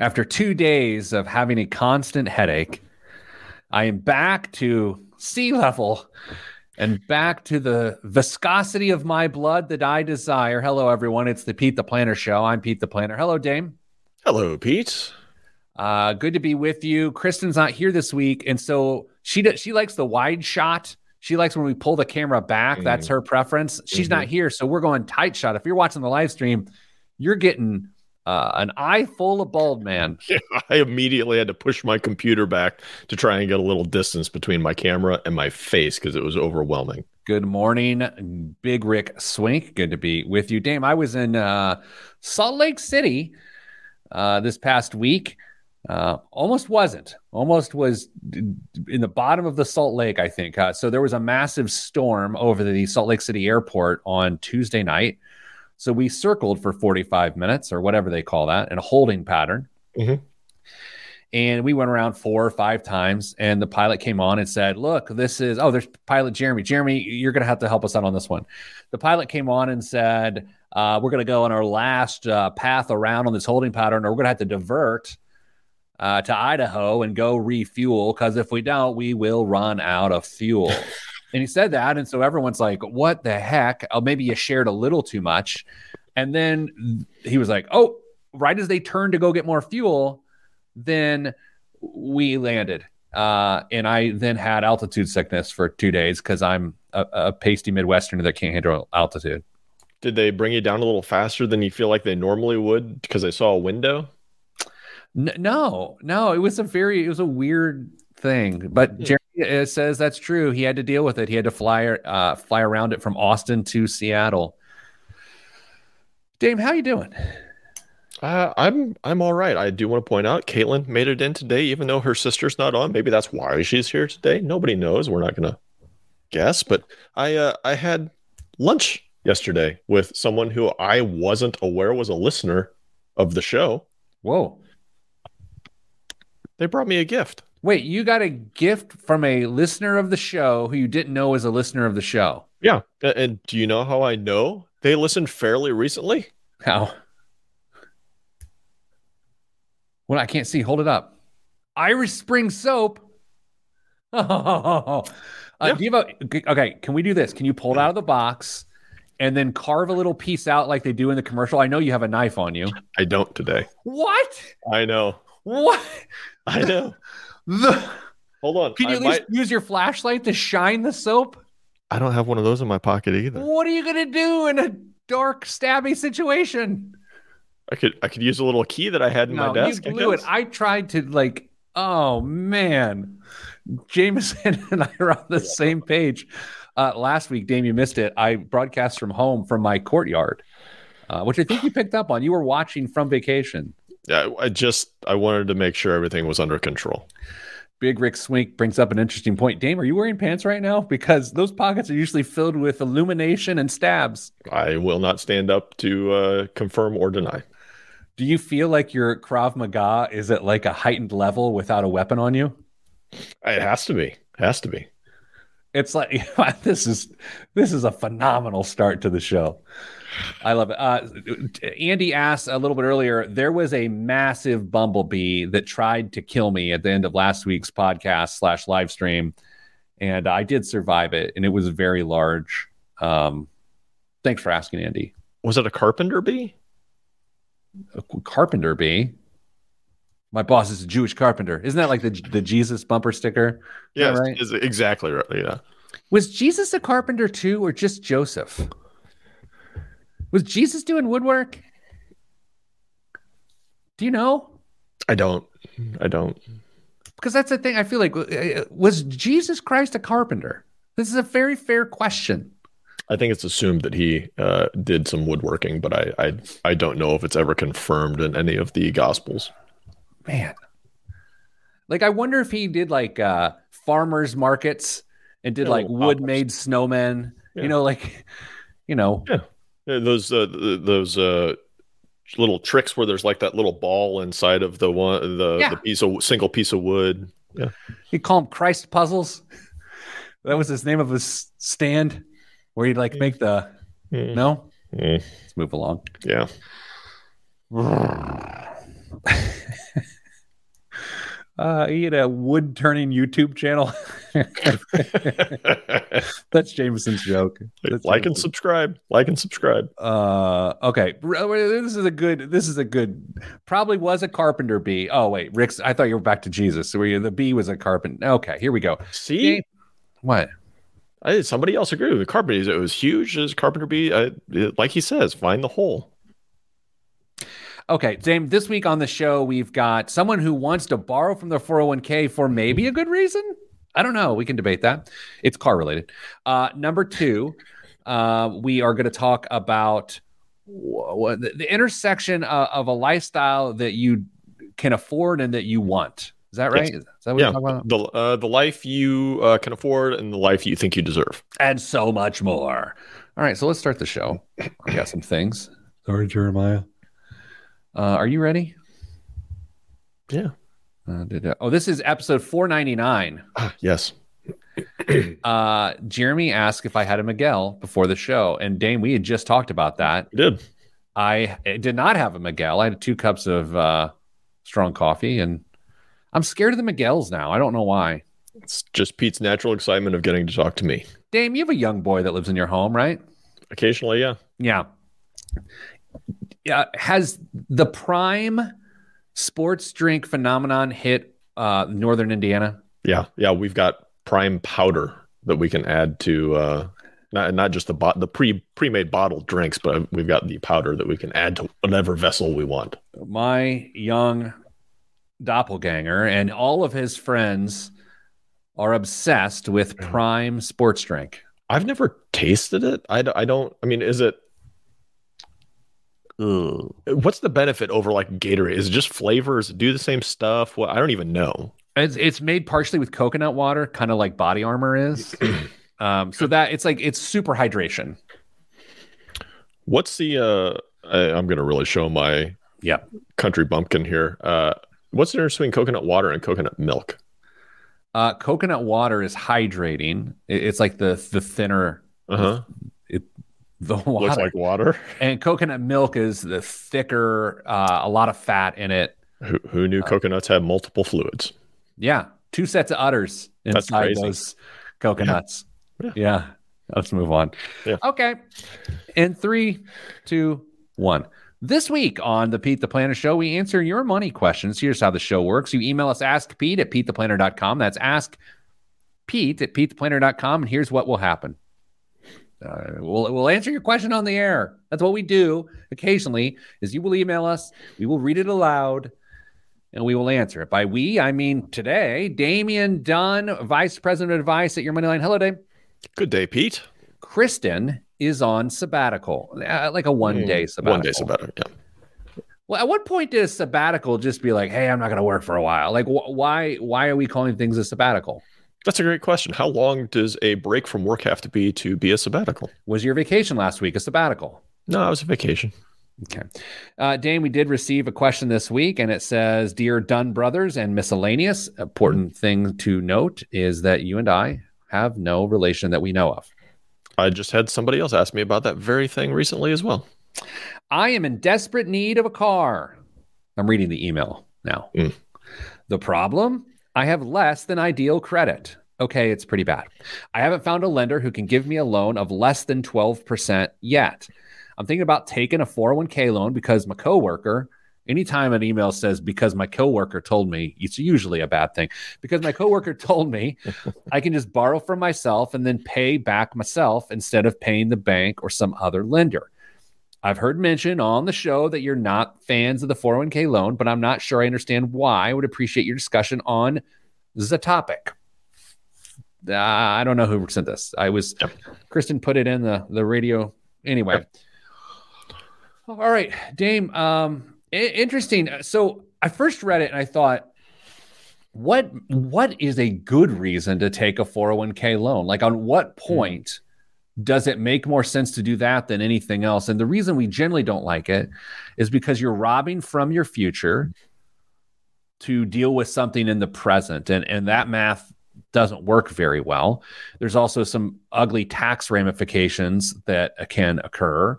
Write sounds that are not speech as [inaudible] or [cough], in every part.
After two days of having a constant headache, I am back to sea level and back to the viscosity of my blood that I desire. Hello, everyone. It's the Pete the Planner Show. I'm Pete the Planner. Hello, Dame. Hello, Pete. Uh, good to be with you. Kristen's not here this week, and so she does, she likes the wide shot. She likes when we pull the camera back. Mm. That's her preference. She's mm-hmm. not here, so we're going tight shot. If you're watching the live stream, you're getting uh, an eye full of bald man. Yeah, [laughs] I immediately had to push my computer back to try and get a little distance between my camera and my face because it was overwhelming. Good morning, Big Rick Swink. Good to be with you, Dame. I was in uh, Salt Lake City uh, this past week. Uh, almost wasn't. Almost was in the bottom of the Salt Lake, I think. Uh, so there was a massive storm over the Salt Lake City airport on Tuesday night. So we circled for 45 minutes or whatever they call that in a holding pattern. Mm-hmm. And we went around four or five times, and the pilot came on and said, Look, this is, oh, there's pilot Jeremy. Jeremy, you're going to have to help us out on this one. The pilot came on and said, uh, We're going to go on our last uh, path around on this holding pattern, or we're going to have to divert uh, to Idaho and go refuel because if we don't, we will run out of fuel. [laughs] And he said that. And so everyone's like, what the heck? Oh, maybe you shared a little too much. And then he was like, oh, right as they turned to go get more fuel, then we landed. Uh, and I then had altitude sickness for two days because I'm a, a pasty Midwesterner that can't handle altitude. Did they bring you down a little faster than you feel like they normally would because I saw a window? no, no, it was a very, it was a weird thing. But hmm. It says that's true. He had to deal with it. He had to fly uh, fly around it from Austin to Seattle. Dame, how you doing? Uh, I'm I'm all right. I do want to point out Caitlin made it in today, even though her sister's not on. Maybe that's why she's here today. Nobody knows. We're not gonna guess. But I uh, I had lunch yesterday with someone who I wasn't aware was a listener of the show. Whoa! They brought me a gift. Wait, you got a gift from a listener of the show who you didn't know was a listener of the show. Yeah. And do you know how I know they listened fairly recently? How? Well, I can't see. Hold it up. Irish Spring Soap. Oh, [laughs] uh, yeah. a, okay, can we do this? Can you pull it out of the box and then carve a little piece out like they do in the commercial? I know you have a knife on you. I don't today. What? I know. What? I know. [laughs] The hold on. Can you I at least might... use your flashlight to shine the soap? I don't have one of those in my pocket either. What are you gonna do in a dark, stabby situation? I could I could use a little key that I had in no, my desk. You blew I it. I tried to like. Oh man, Jameson [laughs] and I are on the same page. Uh, last week, Dame, you missed it. I broadcast from home from my courtyard, uh, which I think you picked up on. You were watching from vacation. Yeah, I just I wanted to make sure everything was under control. Big Rick Swink brings up an interesting point. Dame, are you wearing pants right now? Because those pockets are usually filled with illumination and stabs. I will not stand up to uh, confirm or deny. Do you feel like your Krav Maga is at like a heightened level without a weapon on you? It has to be. It has to be. It's like [laughs] this is this is a phenomenal start to the show. I love it. Uh, Andy asked a little bit earlier. There was a massive bumblebee that tried to kill me at the end of last week's podcast slash live stream, and I did survive it, and it was very large. Um, thanks for asking, Andy. Was it a carpenter bee? A carpenter bee. My boss is a Jewish carpenter. Isn't that like the the Jesus bumper sticker? Yeah, right? exactly right. Yeah. Was Jesus a carpenter too, or just Joseph? Was Jesus doing woodwork? Do you know? I don't. I don't. Because that's the thing. I feel like uh, was Jesus Christ a carpenter? This is a very fair question. I think it's assumed that he uh, did some woodworking, but I, I I don't know if it's ever confirmed in any of the gospels. Man, like I wonder if he did like uh, farmers markets and did yeah, like wood made snowmen. Yeah. You know, like you know, yeah. Those uh, those uh, little tricks where there's like that little ball inside of the one the, yeah. the piece of single piece of wood. Yeah, you call them Christ puzzles. that was his name of his stand, where he'd like make the mm. no. Mm. Let's move along. Yeah. [laughs] uh, he had a wood turning YouTube channel. [laughs] [laughs] That's Jameson's joke. That's like and subscribe. Like and subscribe. Uh, okay. This is a good. This is a good. Probably was a carpenter bee. Oh wait, Rick's. I thought you were back to Jesus. So you, the bee was a carpenter. Okay, here we go. See, What? I, somebody else agreed with the carpenter. It was huge as carpenter bee. I, it- like he says, find the hole. Okay, Dame. This week on the show, we've got someone who wants to borrow from their 401k for maybe a good reason. I don't know. We can debate that. It's car related. Uh, number two, uh, we are going to talk about wh- what the, the intersection of, of a lifestyle that you can afford and that you want. Is that right? Yes. Is that what Yeah, we're talking about? the uh, the life you uh, can afford and the life you think you deserve. And so much more. All right, so let's start the show. I got some things. Sorry, Jeremiah. Uh, are you ready? Yeah. Uh, did, uh, oh, this is episode 499. Ah, yes. [clears throat] Uh, Jeremy asked if I had a Miguel before the show, and Dame, we had just talked about that. We did. I did not have a Miguel. I had two cups of uh, strong coffee, and I'm scared of the Miguels now. I don't know why. It's just Pete's natural excitement of getting to talk to me. Dame, you have a young boy that lives in your home, right? Occasionally, yeah. Yeah. Yeah. Has the prime sports drink phenomenon hit uh, northern Indiana? Yeah. Yeah. We've got prime powder that we can add to uh not not just the bot the pre pre-made bottled drinks, but we've got the powder that we can add to whatever vessel we want. my young doppelganger and all of his friends are obsessed with prime sports drink. I've never tasted it. I, I don't I mean, is it what's the benefit over like Gatorade? Is it just flavors? Do the same stuff? Well, I don't even know. It's, it's made partially with coconut water, kind of like body armor is. [clears throat] um, so that it's like it's super hydration. What's the uh I, I'm gonna really show my Yeah. country bumpkin here. Uh what's the difference between coconut water and coconut milk? Uh, coconut water is hydrating. It- it's like the the thinner Uh-huh. The [laughs] water, Looks like water. and coconut milk is the thicker, uh, a lot of fat in it. Who, who knew coconuts have multiple fluids? Yeah, two sets of udders inside those coconuts. Yeah. Yeah. Let's move on. Yeah. Okay. In three, two, one. This week on the Pete the Planner Show, we answer your money questions. Here's how the show works. You email us ask Pete at PeteThePlanner.com. That's ask Pete at PeteThePlanner.com. And here's what will happen. Uh, we'll, we'll answer your question on the air. That's what we do occasionally is you will email us, we will read it aloud, and we will answer it. By we, I mean today, Damian Dunn, Vice President of Advice at Your Money Line. Hello, Dave. Good day, Pete. Kristen is on sabbatical, uh, like a one day sabbatical. One day sabbatical. Yeah. Well, at what point a sabbatical just be like, "Hey, I'm not going to work for a while"? Like, wh- why? Why are we calling things a sabbatical? That's a great question. How long does a break from work have to be to be a sabbatical? Was your vacation last week a sabbatical? No, it was a vacation. Okay. Uh, Dame, we did receive a question this week, and it says Dear Dunn Brothers and miscellaneous, important thing to note is that you and I have no relation that we know of. I just had somebody else ask me about that very thing recently as well. I am in desperate need of a car. I'm reading the email now. Mm. The problem? I have less than ideal credit. Okay, it's pretty bad. I haven't found a lender who can give me a loan of less than 12% yet. I'm thinking about taking a 401k loan because my coworker, anytime an email says because my coworker told me, it's usually a bad thing. Because my coworker [laughs] told me I can just borrow from myself and then pay back myself instead of paying the bank or some other lender. I've heard mention on the show that you're not fans of the 401k loan, but I'm not sure I understand why. I would appreciate your discussion on the topic. Uh, I don't know who sent this. I was Yep. Kristen put it in the the radio anyway. All right, Dame. Um, interesting. So I first read it and I thought, what what is a good reason to take a 401k loan? Like, on what point does it make more sense to do that than anything else? And the reason we generally don't like it is because you're robbing from your future to deal with something in the present, and and that math doesn't work very well. There's also some ugly tax ramifications that can occur.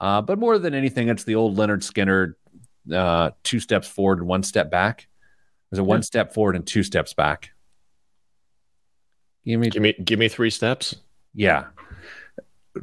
Uh, but more than anything, it's the old Lynyrd Skynyrd uh, two steps forward and one step back? There's a one step forward and two steps back. Give me, give me, give me three steps. Yeah,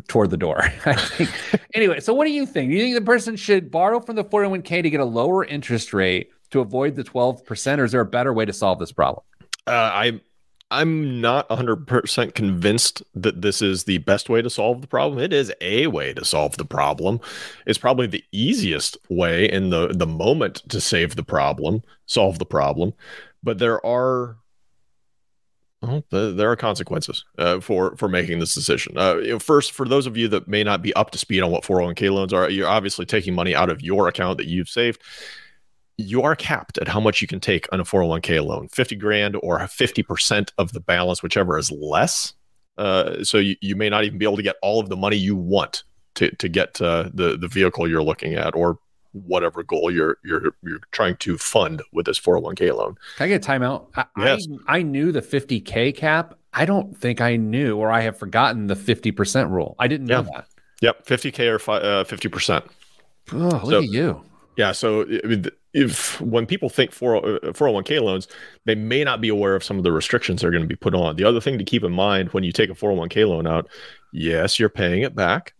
toward the door. [laughs] I think. anyway, so what do you think? Do you think the person should borrow from the 401k to get a lower interest rate to avoid the 12%, or is there a better way to solve this problem? Uh, I I'm not 100% convinced that this is the best way to solve the problem. It is a way to solve the problem. It's probably the easiest way in the the moment to save the problem, solve the problem. But there are well, there are consequences uh, for for making this decision. Uh, first, for those of you that may not be up to speed on what 401k loans are, you're obviously taking money out of your account that you've saved you are capped at how much you can take on a 401k loan 50 grand or 50% of the balance whichever is less uh, so you, you may not even be able to get all of the money you want to, to get uh, the, the vehicle you're looking at or whatever goal you're you're you're trying to fund with this 401k loan. Can I get a timeout? I, yes. I, I knew the 50k cap. I don't think I knew or I have forgotten the 50% rule. I didn't know yeah. that. Yep, 50k or fi- uh, 50%. Oh, look so, at you. Yeah, so if when people think 401k uh, loans, they may not be aware of some of the restrictions that are going to be put on. The other thing to keep in mind when you take a 401k loan out, yes, you're paying it back.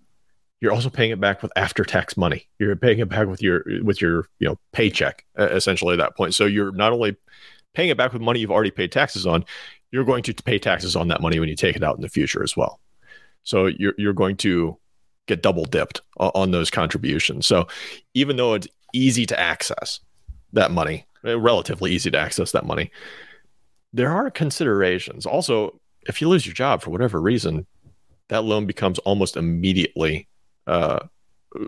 You're also paying it back with after-tax money. You're paying it back with your with your you know paycheck essentially at that point. So you're not only paying it back with money you've already paid taxes on, you're going to pay taxes on that money when you take it out in the future as well. So you're you're going to get double dipped on those contributions. So even though it's easy to access that money, uh, relatively easy to access that money. There are considerations. Also, if you lose your job for whatever reason, that loan becomes almost immediately uh,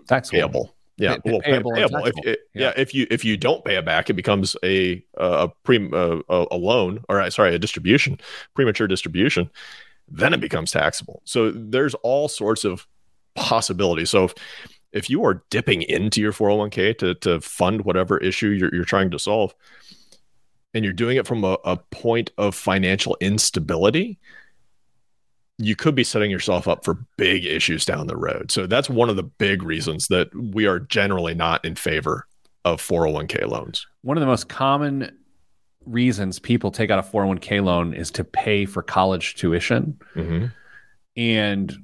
taxable. payable. Yeah, pay, well, payable. payable. If, it, yeah. yeah. if you if you don't pay it back, it becomes a a pre a, a loan or sorry a distribution, premature distribution. Then it becomes taxable. So there's all sorts of possibilities. So if, if you are dipping into your 401k to, to fund whatever issue you're, you're trying to solve, and you're doing it from a, a point of financial instability, you could be setting yourself up for big issues down the road. So that's one of the big reasons that we are generally not in favor of 401k loans. One of the most common reasons people take out a 401k loan is to pay for college tuition. Mm-hmm. And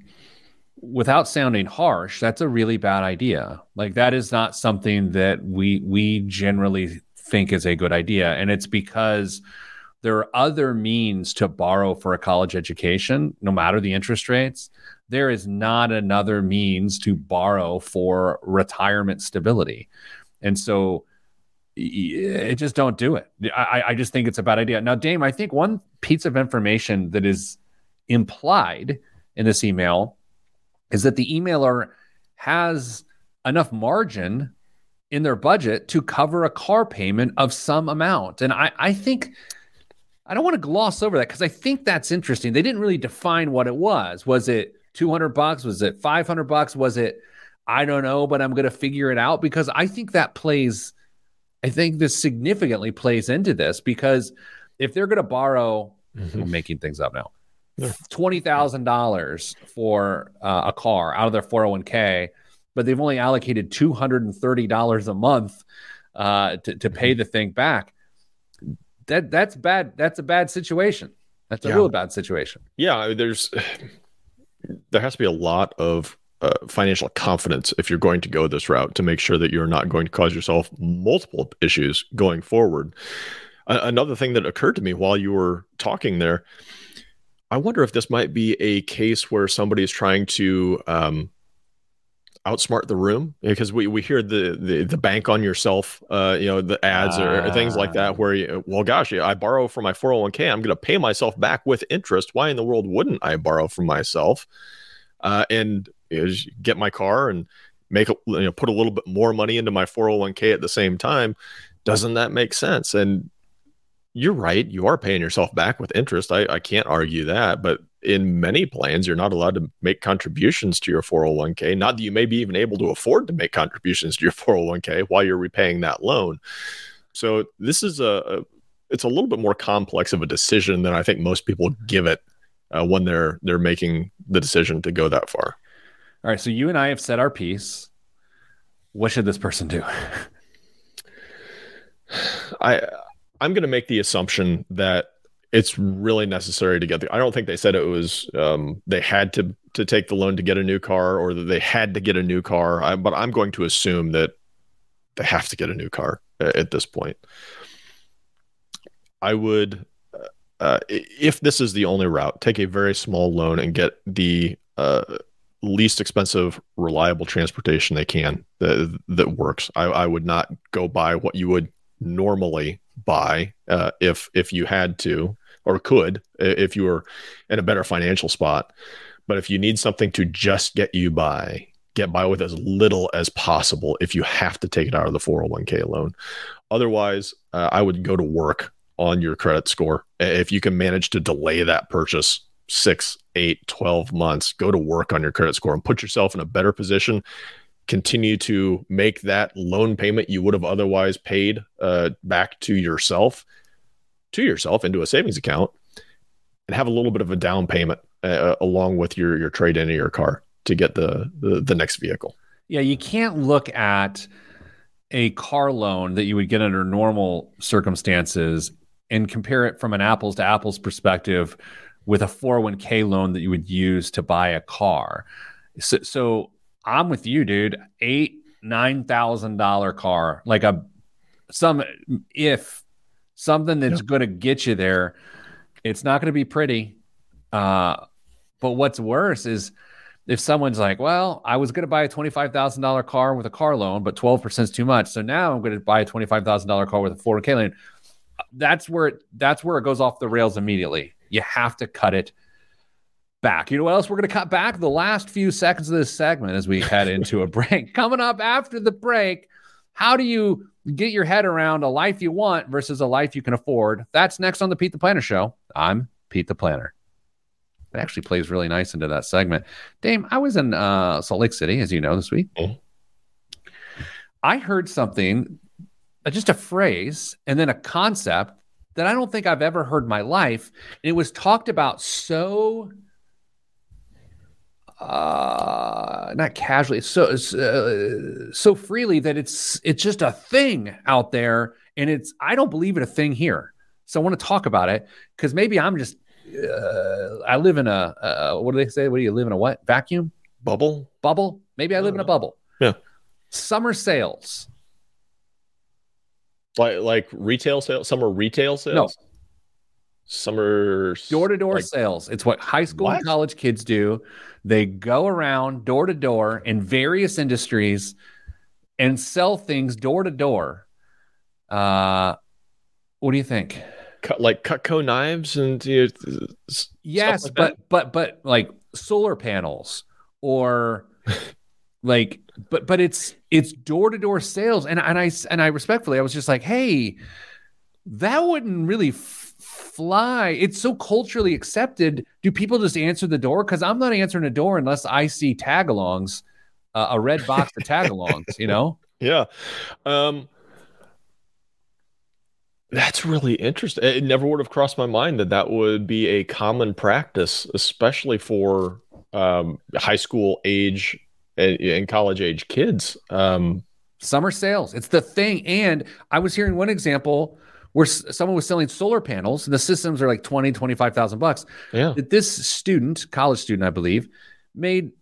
without sounding harsh, that's a really bad idea. Like that is not something that we we generally think is a good idea, and it's because there are other means to borrow for a college education, no matter the interest rates. There is not another means to borrow for retirement stability, and so it eh, just don't do it. I, I just think it's a bad idea. Now, Dame, I think one piece of information that is implied in this email is that the emailer has enough margin in their budget to cover a car payment of some amount. And I, I think I don't want to gloss over that because I think that's interesting. They didn't really define what it was. Was it 200 bucks? Was it 500 bucks? Was it, I don't know, but I'm going to figure it out because I think that plays, I think this significantly plays into this because if they're going to borrow, mm-hmm. I'm making things up now twenty thousand dollars for uh, a car out of their 401k, but they've only allocated two hundred and thirty dollars a month uh, to to pay mm-hmm. the thing back. That that's bad. That's a bad situation. That's a yeah. real bad situation. Yeah, there's there has to be a lot of uh, financial confidence if you're going to go this route to make sure that you're not going to cause yourself multiple issues going forward. another thing that occurred to me while you were talking there I wonder if this might be a case where somebody is trying to um, outsmart the room because we, we hear the, the, the bank on yourself, uh, you know, the ads or, or, things like that. Where you, well, gosh, I borrow from my 401k, I'm going to pay myself back with interest. Why in the world wouldn't I borrow from myself uh, and you know, get my car and make a, you know put a little bit more money into my 401k at the same time? Doesn't that make sense? And you're right. You are paying yourself back with interest. I, I can't argue that. But in many plans, you're not allowed to make contributions to your 401k. Not that you may be even able to afford to make contributions to your 401k while you're repaying that loan. So this is a, it's a little bit more complex of a decision than I think most people give it uh, when they're they're making the decision to go that far. All right. So you and I have said our piece. What should this person do? [laughs] I I'm going to make the assumption that it's really necessary to get the. I don't think they said it was um, they had to to take the loan to get a new car or that they had to get a new car. I, but I'm going to assume that they have to get a new car at this point. I would, uh, if this is the only route, take a very small loan and get the uh, least expensive, reliable transportation they can that that works. I, I would not go buy what you would normally buy uh, if if you had to or could if you were in a better financial spot. But if you need something to just get you by, get by with as little as possible if you have to take it out of the 401k loan. Otherwise, uh, I would go to work on your credit score. If you can manage to delay that purchase six, eight, 12 months, go to work on your credit score and put yourself in a better position. Continue to make that loan payment you would have otherwise paid uh, back to yourself, to yourself into a savings account, and have a little bit of a down payment uh, along with your your trade in of your car to get the, the the next vehicle. Yeah, you can't look at a car loan that you would get under normal circumstances and compare it from an apples to apples perspective with a 401k loan that you would use to buy a car. So, so I'm with you, dude. Eight, nine thousand dollar car, like a some if something that's yeah. going to get you there. It's not going to be pretty. Uh, but what's worse is if someone's like, well, I was going to buy a $25,000 car with a car loan, but 12% is too much. So now I'm going to buy a $25,000 car with a 401k loan. That's where it, that's where it goes off the rails immediately. You have to cut it back. You know what else we're going to cut back? The last few seconds of this segment as we head into a break. [laughs] Coming up after the break, how do you get your head around a life you want versus a life you can afford? That's next on the Pete the Planner Show. I'm Pete the Planner. It actually plays really nice into that segment. Dame, I was in uh, Salt Lake City, as you know, this week. Mm-hmm. I heard something, uh, just a phrase, and then a concept that I don't think I've ever heard in my life. And it was talked about so uh not casually so uh, so freely that it's it's just a thing out there and it's i don't believe it a thing here. So i want to talk about it because maybe i'm just uh, i live in a uh, what do they say? What do you live in a what? Vacuum? Bubble? Bubble? Maybe i live in a bubble. yeah. Summer sales. Like like retail sales, summer retail sales. No. Summer door to door sales. It's what high school what? and college kids do. They go around door to door in various industries and sell things door to door. Uh, what do you think? Cut, like Cutco knives and you know, yes, like but that? but but like solar panels or [laughs] like but but it's it's door to door sales and and I and I respectfully I was just like hey that wouldn't really f- fly it's so culturally accepted do people just answer the door cuz I'm not answering a door unless I see tagalongs uh, a red box of tagalongs you know [laughs] yeah um that's really interesting. It never would have crossed my mind that that would be a common practice, especially for um, high school age and, and college age kids. Um, Summer sales, it's the thing. And I was hearing one example where someone was selling solar panels and the systems are like 20, 25,000 bucks. Yeah. That this student, college student, I believe, made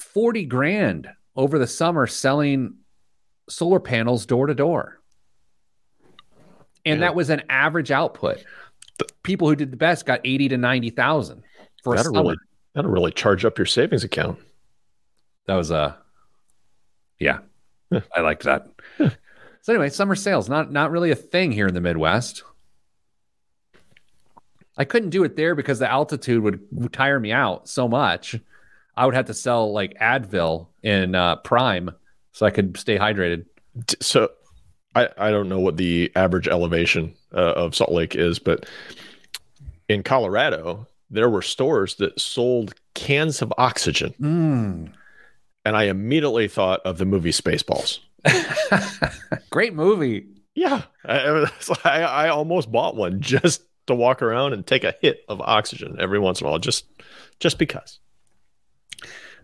40 grand over the summer selling solar panels door to door. And yeah. that was an average output. People who did the best got 80 to 90,000 for that'll a summer. Really, that'll really charge up your savings account that was a uh, yeah, I liked that. So anyway, summer sales not not really a thing here in the Midwest. I couldn't do it there because the altitude would, tire me out so much. I would have to sell like Advil in uh, Prime so I could stay hydrated. So I, I don't know what the average elevation uh, of Salt Lake is, but in Colorado, there were stores that sold cans of oxygen. Mm and I immediately thought of the movie Spaceballs. [laughs] Great movie. Yeah, I, [laughs] I, I, almost bought one just to walk around and take a hit of oxygen every once in a while, just just because.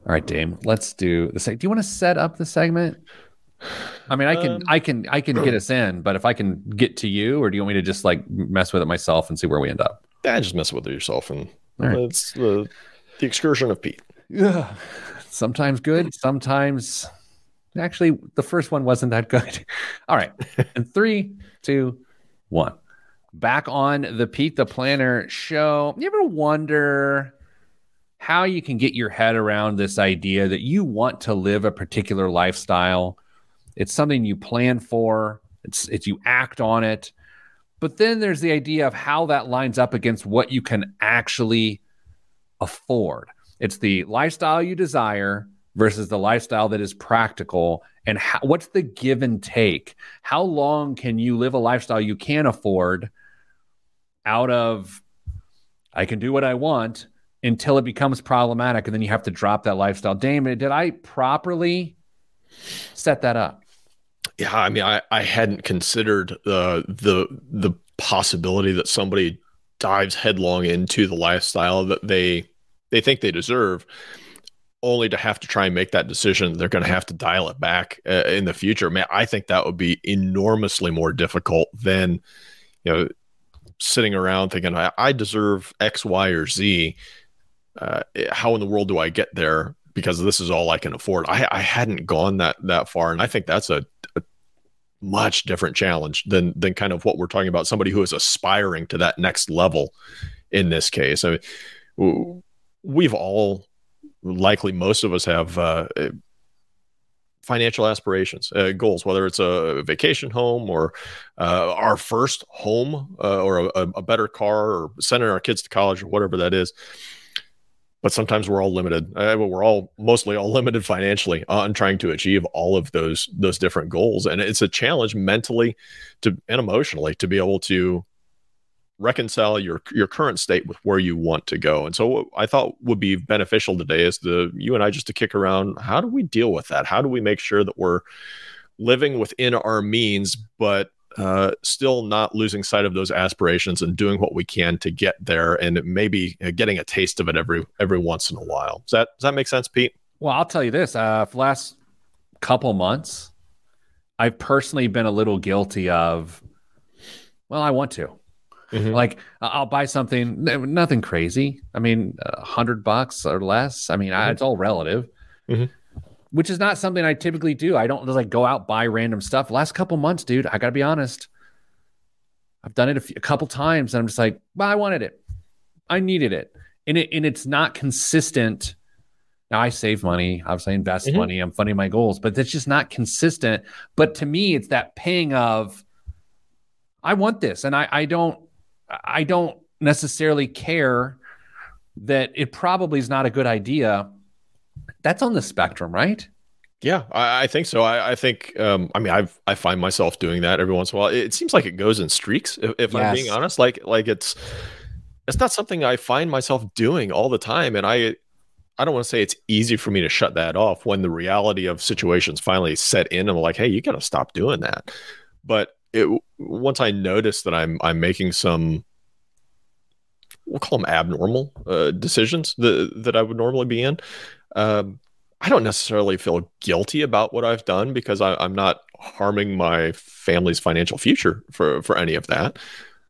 All right, Dame. Let's do the seg. Do you want to set up the segment? I mean, I can, um, I can, I can get us in, but if I can get to you, or do you want me to just like mess with it myself and see where we end up? Yeah, just mess with it yourself, and right. it's the the excursion of Pete. Yeah, sometimes good, sometimes actually the first one wasn't that good. [laughs] All right, [laughs] and three, two, one. Back on the Pete the Planner show. You ever wonder how you can get your head around this idea that you want to live a particular lifestyle? It's something you plan for. It's it's you act on it. But then there's the idea of how that lines up against what you can actually afford. It's the lifestyle you desire versus the lifestyle that is practical and how, what's the give and take? How long can you live a lifestyle you can afford out of I can do what I want until it becomes problematic and then you have to drop that lifestyle. Damon, did I properly set that up? Yeah, I mean, I, I hadn't considered uh, the the possibility that somebody dives headlong into the lifestyle that they they think they deserve, only to have to try and make that decision. They're going to have to dial it back uh, in the future. Man, I think that would be enormously more difficult than you know sitting around thinking I, I deserve X, Y, or Z. Uh, how in the world do I get there? Because this is all I can afford. I, I hadn't gone that that far, and I think that's a much different challenge than than kind of what we're talking about. Somebody who is aspiring to that next level. In this case, I mean, we've all likely most of us have uh, financial aspirations, uh, goals, whether it's a vacation home or uh, our first home uh, or a, a, better car or sending our kids to college or whatever that is but sometimes we're all limited. Uh, we're all mostly all [laughs] limited financially on trying to achieve all of those those different goals, and it's a challenge mentally to and emotionally to be able to reconcile your your current state with where you want to go. And so, what I thought would be beneficial today is the you and I just to kick around. How do we deal with that? How do we make sure that we're living within our means, but uh, still not losing sight of those aspirations and doing what we can to get there, and maybe uh, getting a taste of it every every once in a while. Does that does that make sense, Pete? Well, I'll tell you this: uh, for last couple months, I've personally been a little guilty of. Well, I want to. Mm-hmm. Like I'll buy something, nothing crazy. I mean, a hundred bucks or less. I mean, mm-hmm. I, it's all relative. Mm-hmm which is not something I typically do. I don't just like go out buy random stuff. Last couple months, dude, I got to be honest. I've done it a, few, a couple times, and I'm just like, well, I wanted it, I needed it, and it and it's not consistent. Now I save money, obviously invest mm-hmm. money, I'm funding my goals, but it's just not consistent. But to me, it's that ping of, I want this, and I I don't I don't necessarily care that it probably is not a good idea that's on the spectrum, right? Yeah, I, I think so. I, I think, um, I mean, I've I find myself doing that every once in a while. It, seems like it goes in streaks. If, if yes. I'm being honest, like like it's it's not something I find myself doing all the time, and I I don't want to say it's easy for me to shut that off when the reality of situations finally set in. I'm like, hey, you got to stop doing that. But it, once I notice that I'm I'm making some we'll call them abnormal uh, decisions that that I would normally be in. Um, I don't necessarily feel guilty about what I've done because I, am not harming my family's financial future for for any of that.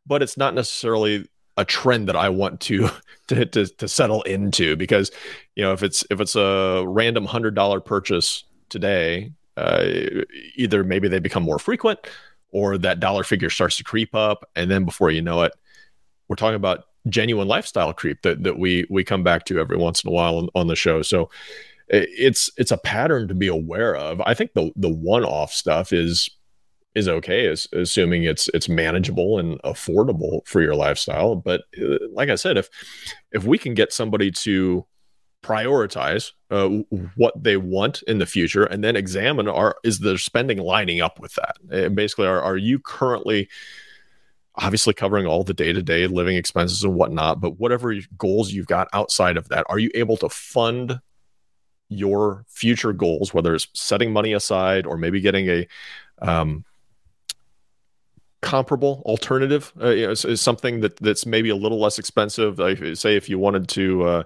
But it's not necessarily a trend that I want to [laughs] to to, to settle into because you know if it's if it's a random hundred dollar purchase today, uh, either maybe they become more frequent or that dollar figure starts to creep up, and then before you know it, we're talking about genuine lifestyle creep that that we we come back to every once in a while on, on the show. So it's it's a pattern to be aware of. I think the the one off stuff is is okay, assuming it's it's manageable and affordable for your lifestyle. But uh, like I said, if if we can get somebody to prioritize uh, what they want in the future and then examine are is their spending lining up with that? And basically are, are you currently obviously covering all the day-to-day living expenses and whatnot but whatever goals you've got outside of that are you able to fund your future goals whether it's setting money aside or maybe getting a um, comparable alternative? Uh, is, is, something that that's maybe a little less expensive like say if you wanted to uh,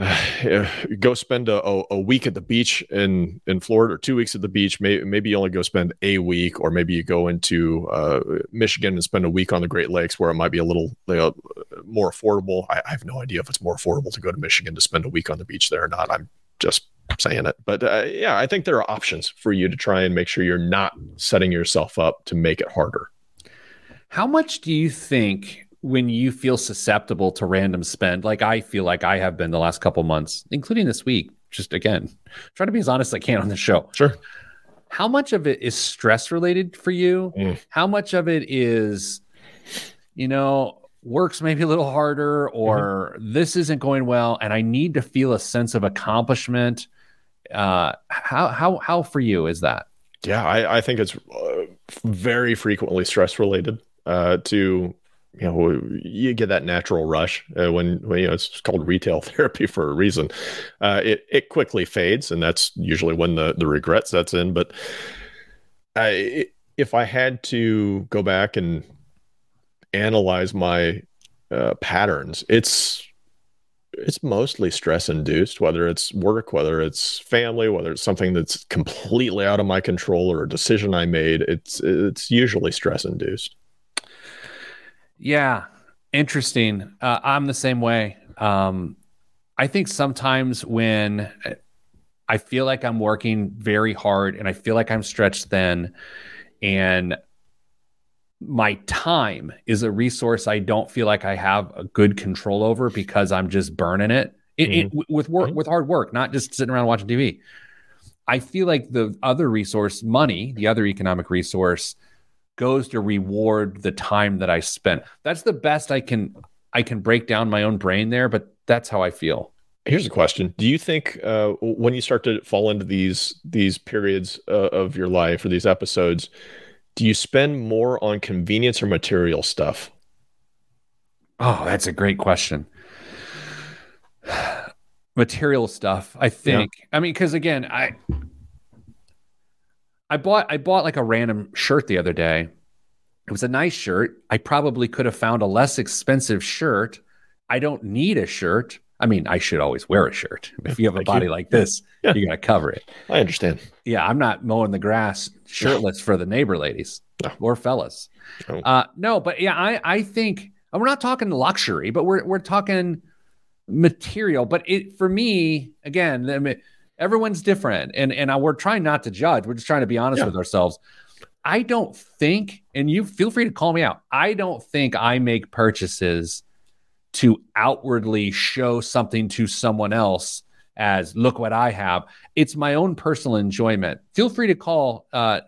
[sighs] go spend a, a, week at the beach in in Florida or two weeks at the beach. Maybe maybe you only go spend a week, or maybe you go into uh, Michigan and spend a week on the Great Lakes, where it might be a little uh, more affordable. I, I, have no idea if it's more affordable to go to Michigan to spend a week on the beach there or not. I'm just saying it, but uh, yeah, I think there are options for you to try and make sure you're not setting yourself up to make it harder. How much do you think when you feel susceptible to random spend, like I feel like I have been the last couple months, including this week, just again, trying to be as honest as I can on the show. Sure. How much of it is stress related for you? Mm. How much of it is, you know, works maybe a little harder or mm-hmm. this isn't going well and I need to feel a sense of accomplishment? Uh, how, how, how for you is that? Yeah, I, I think it's uh, very frequently stress related uh, to you know you get that natural rush uh, when, when you know it's called retail [laughs] therapy for a reason. Uh, it it quickly fades and that's usually when the the regret sets in but I, if i had to go back and analyze my uh, patterns it's it's mostly stress induced whether it's work whether it's family whether it's something that's completely out of my control or a decision i made it's it's usually stress induced yeah, interesting. Uh, I'm the same way. Um, I think sometimes when I feel like I'm working very hard and I feel like I'm stretched thin, and my time is a resource I don't feel like I have a good control over because I'm just burning it, it, mm-hmm. it with work mm-hmm. with hard work, not just sitting around watching TV. I feel like the other resource, money, the other economic resource, goes to reward the time that I spent. That's the best I can I can break down my own brain there, but that's how I feel. Here's a question: Do you think uh, when you start to fall into these these periods uh, of your life or these episodes, do you spend more on convenience or material stuff? Oh, that's a great question. [sighs] material stuff, I think. Yeah. I mean, because again, I I bought I bought like a random shirt the other day. It was a nice shirt. I probably could have found a less expensive shirt. I don't need a shirt. I mean, I should always wear a shirt. [laughs] If you have a body like this, yeah. you got to cover it. I understand. Yeah, I'm not mowing the grass shirtless for the neighbor ladies no. or fellas. No. Uh, no, but yeah, I I think we're not talking luxury, but we're we're talking material. But it for me, again, I mean, everyone's different. And and we're trying not to judge. We're just trying to be honest yeah. with ourselves. I don't think and you feel free to call me out. I don't think i make purchases to outwardly show something to someone else as look what i have. It's my own personal enjoyment. Feel free to call uh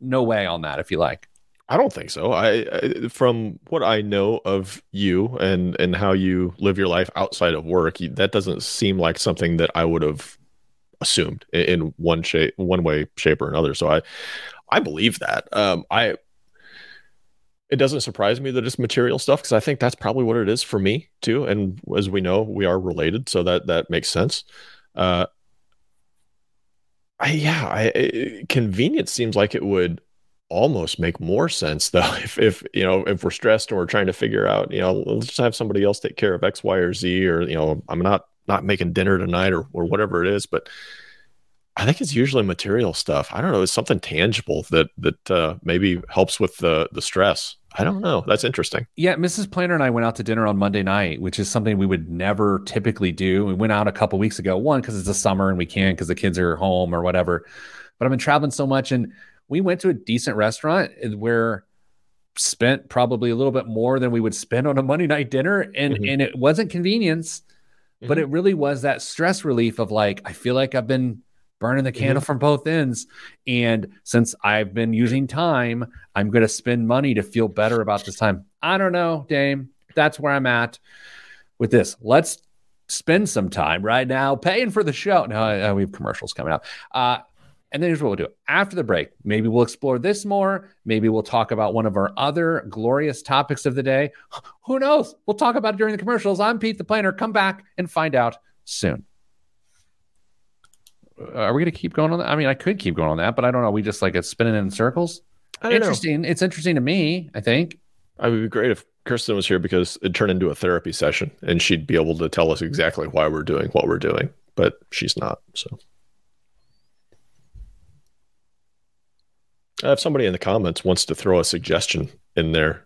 no way on that if you like. I don't think so. I, I, from what I know of you and and how you live your life outside of work, that doesn't seem like something that I would have assumed in one shape, one way, shape, or another. So I, I believe that. Um, I, it doesn't surprise me that it's material stuff because I think that's probably what it is for me too. And as we know, we are related, so that that makes sense. Uh, I, yeah, I, convenience seems like it would almost make more sense though [laughs] if if you know if we're stressed and we're trying to figure out you know let's just have somebody else take care of x y or z or you know i'm not not making dinner tonight or, or whatever it is but i think it's usually material stuff. I don't know it's something tangible that that uh, maybe helps with the the stress. I don't know. That's interesting. Yeah mrs planner and i went out to dinner on monday night which is something we would never typically do. We went out a couple weeks ago one because it's the summer and we can because the kids are home or whatever but i've been traveling so much and we went to a decent restaurant where we spent probably a little bit more than we would spend on a Monday night dinner and mm-hmm. and it wasn't convenience mm-hmm. but it really was that stress relief of like I feel like I've been burning the candle mm-hmm. from both ends and since I've been using time I'm going to spend money to feel better about this time. I don't know, Dame. That's where I'm at with this. Let's spend some time right now paying for the show. Now we have commercials coming up. Uh, and then here's what we'll do after the break. Maybe we'll explore this more. Maybe we'll talk about one of our other glorious topics of the day. [sighs] Who knows? We'll talk about it during the commercials. I'm Pete the Planner. Come back and find out soon. Uh, are we going to keep going on that? I mean, I could keep going on that, but I don't know. We just like it's spinning in circles. Interesting. Know. It's interesting to me, I think. I would be great if Kristen was here because it turned into a therapy session and she'd be able to tell us exactly why we're doing what we're doing, but she's not. So if somebody in the comments wants to throw a suggestion in there,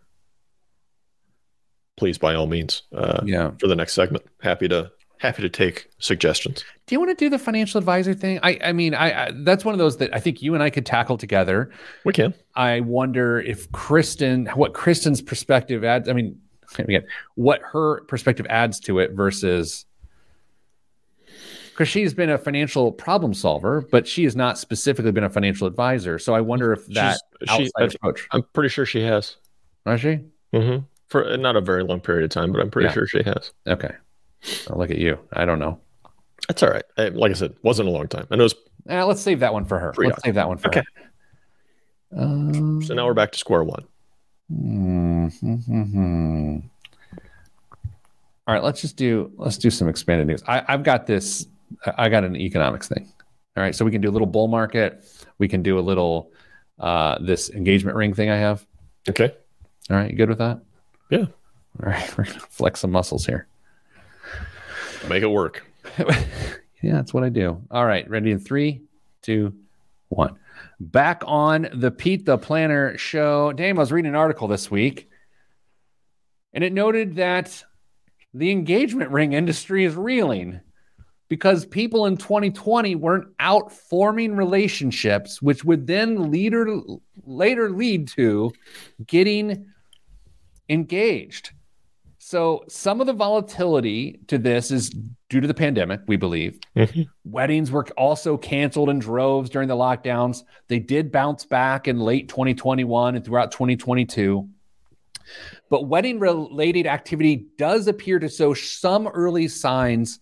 please by all means, uh, Yeah. for the next segment, happy to happy to take suggestions. Do you want to do the financial advisor thing? I, I mean, I, I that's one of those that I think you and I could tackle together. We can. I wonder if Kristen, what Kristen's perspective adds. I mean, [laughs] again, what her perspective adds to it versus because she's been a financial problem solver, but she has not specifically been a financial advisor. So I wonder if that she- outside approach. I'm pretty sure she has. Is she? hmm For not a very long period of time, but I'm pretty Yeah. sure she has. Okay. I'll look at you. I don't know. That's all right. I- Like I said, wasn't a long time. I know. It's, Eh, let's save that one for her. Let's save that one for Okay. her. Um, so now we're back to square one. hmm, hmm, hmm. All right, let's just do let's do some expanded news. I, I've got this. I got an economics thing. All right, so we can do a little bull market. We can do a little uh, this engagement ring thing I have. Okay. All right, you good with that? Yeah. All right, [laughs] we're gonna flex some muscles here. Make it work. [laughs] yeah, that's what I do. All right, ready in three, two, one. Back on the Pete the Planner show. Dame, I was reading an article this week, and it noted that the engagement ring industry is reeling because people in 2020 weren't out forming relationships, which would then later later lead to getting engaged. So some of the volatility to this is due to the pandemic, we believe. Mhm. Weddings were also canceled in droves during the lockdowns. They did bounce back in late 2021 and throughout 2022. But wedding related activity does appear to show some early signs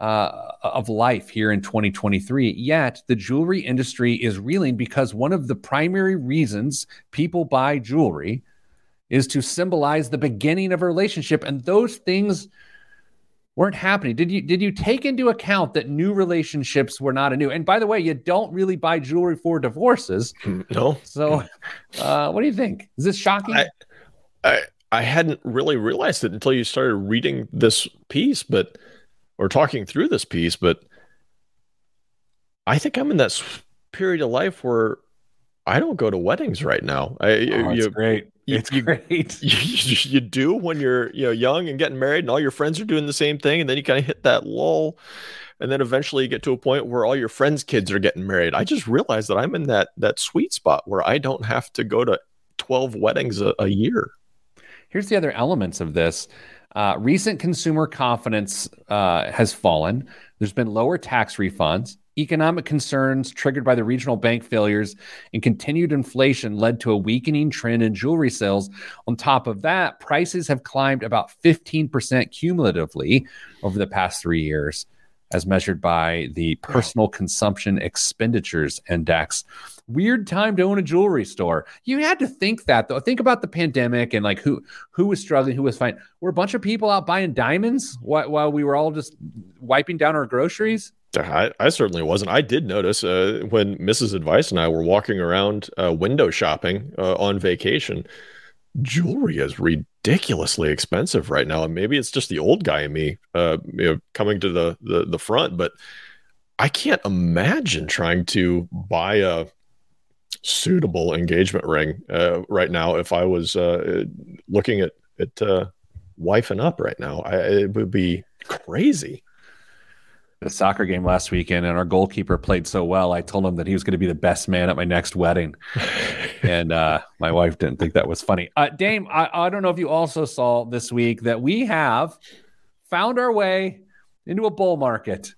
uh, of life here in 2023. Yet the jewelry industry is reeling because one of the primary reasons people buy jewelry is to symbolize the beginning of a relationship, and those things weren't happening. Did you did you take into account that new relationships were not a new? And by the way, you don't really buy jewelry for divorces. [laughs] No, So, uh, what do you think? Is this shocking? I- I I hadn't really realized it until you started reading this piece, but or talking through this piece. But I think I'm in that period of life where I don't go to weddings right now. I Oh, you, it's you, great. you- It's you- great. [laughs] you, you do when you're you know young and getting married and all your friends are doing the same thing and then you kind of hit that lull and then eventually you get to a point where all your friends kids are getting married i just realized that i'm in that that sweet spot where i don't have to go to 12 weddings a, a year Here's the other elements of this. Uh, recent consumer confidence uh, has fallen. There's been lower tax refunds. Economic concerns triggered by the regional bank failures and continued inflation led to a weakening trend in jewelry sales. On top of that, prices have climbed about 15% cumulatively over the past three years, as measured by the Personal Consumption Expenditures Index weird time to own a jewelry store. You had to think that though. Think about the pandemic and like who who was struggling, who was fine. Were a bunch of people out buying diamonds while, while we were all just wiping down our groceries? I, I certainly wasn't. I did notice uh, when Mrs. Advice and I were walking around uh, window shopping uh, on vacation, jewelry is ridiculously expensive right now. And maybe it's just the old guy in me, uh, you know, coming to the, the the front. But I can't imagine trying to buy a suitable engagement ring uh, right now if I was uh, looking at at uh, wifing up right now. I, it would be crazy. The soccer game last weekend, and our goalkeeper played so well. I told him that he was going to be the best man at my next wedding, [laughs] and uh, my wife didn't think that was funny. Uh, Dame, I, I don't know if you also saw this week that we have found our way into a bull market.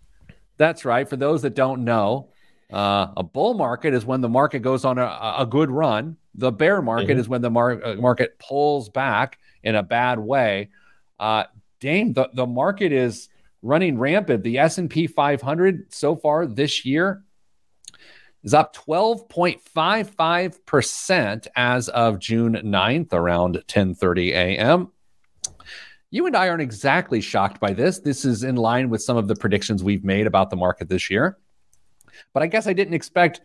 That's right. For those that don't know, uh, a bull market is when the market goes on a, a good run. The bear market Mhm. is when the mar- uh, market pulls back in a bad way. Uh, Dame, the, the market is running rampant. The S&P 500 so far this year is up 12.55% as of June 9th around 10:30 a.m. You and I aren't exactly shocked by this. This is in line with some of the predictions we've made about the market this year. But I guess I didn't expect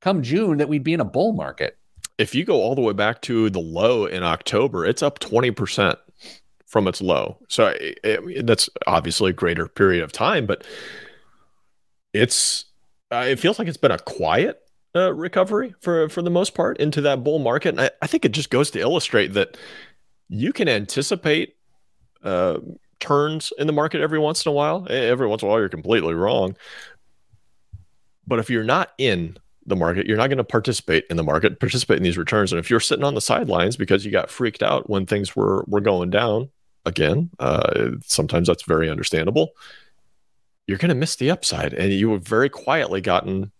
come June that we'd be in a bull market. if you go all the way back to the low in October, it's up 20% from its low. So it, it, that's obviously a greater period of time, but it's uh, it feels like it's been a quiet uh, recovery for for the most part into that bull market. And I, I, think it just goes to illustrate that you can anticipate uh, turns in the market every once in a while. Every once in a while, you're completely wrong. But if you're not in the market, you're not going to participate in the market, participate in these returns. And if you're sitting on the sidelines because you got freaked out when things were were going down, again, uh, sometimes that's very understandable. You're going to miss the upside, and you have very quietly gotten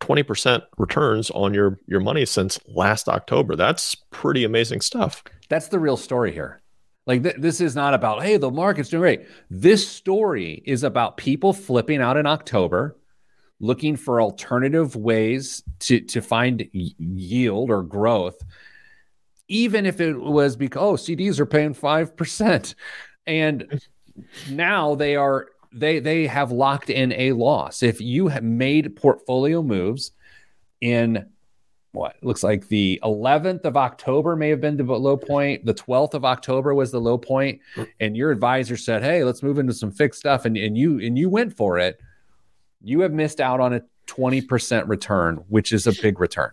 20% returns on your your money since last October. That's pretty amazing stuff. That's the real story here. Like th- this is not about hey the market's doing great. This story is about people flipping out in October, looking for alternative ways to to find y- yield or growth, even if it was because oh CDs are paying five percent, and now they are they they have locked in a loss. If you have made portfolio moves in what looks like the 11th of October may have been the low point. The 12th of October was the low point, and your advisor said, "Hey, let's move into some fixed stuff," and, and you and you went for it. You have missed out on a 20% return, which is a big return.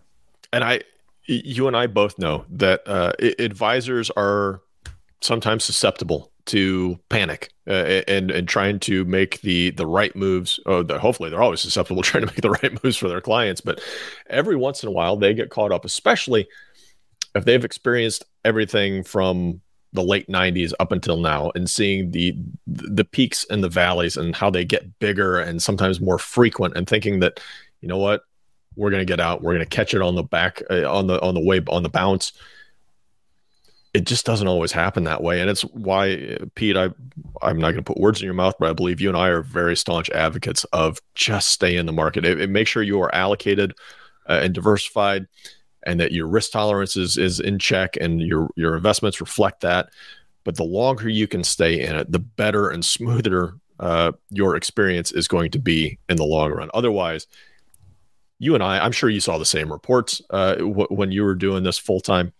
And I, you and I both know that uh, advisors are sometimes susceptible to panic uh, and and trying to make the the right moves. Oh, the, hopefully they're always susceptible [laughs] trying to make the right moves for their clients, but every once in a while they get caught up, especially if they've experienced everything from the late 90s up until now and seeing the the peaks and the valleys and how they get bigger and sometimes more frequent and thinking that you know what we're going to get out we're going to catch it on the back uh, on the on the way on the bounce. It just doesn't always happen that way and it's why pete i i'm not going to put words in your mouth but i believe you and i are very staunch advocates of just stay in the market. It, it make sure you are allocated uh, and diversified and that your risk tolerance is is in check and your your investments reflect that. But the longer you can stay in it the better and smoother uh, your experience is going to be in the long run. Otherwise you and i i'm sure you saw the same reports uh, w- when you were doing this full time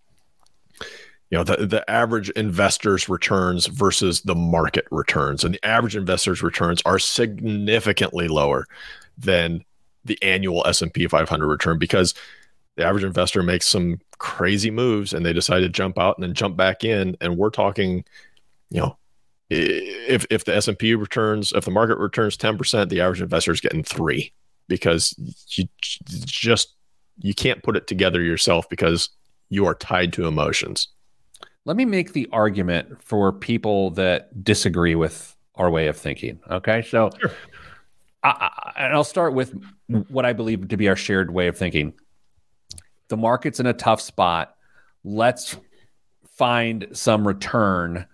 you know the, the average investors returns versus the market returns and the average investors returns are significantly lower than the annual S&P 500 return because the average investor makes some crazy moves and they decide to jump out and then jump back in and we're talking you know if if the S&P returns if the market returns 10% the average investor is getting 3 because you just you can't put it together yourself because you are tied to emotions let me make the argument for people that disagree with our way of thinking. Okay. So, sure. I, I, and I'll start with what I believe to be our shared way of thinking. The market's in a tough spot. Let's find some return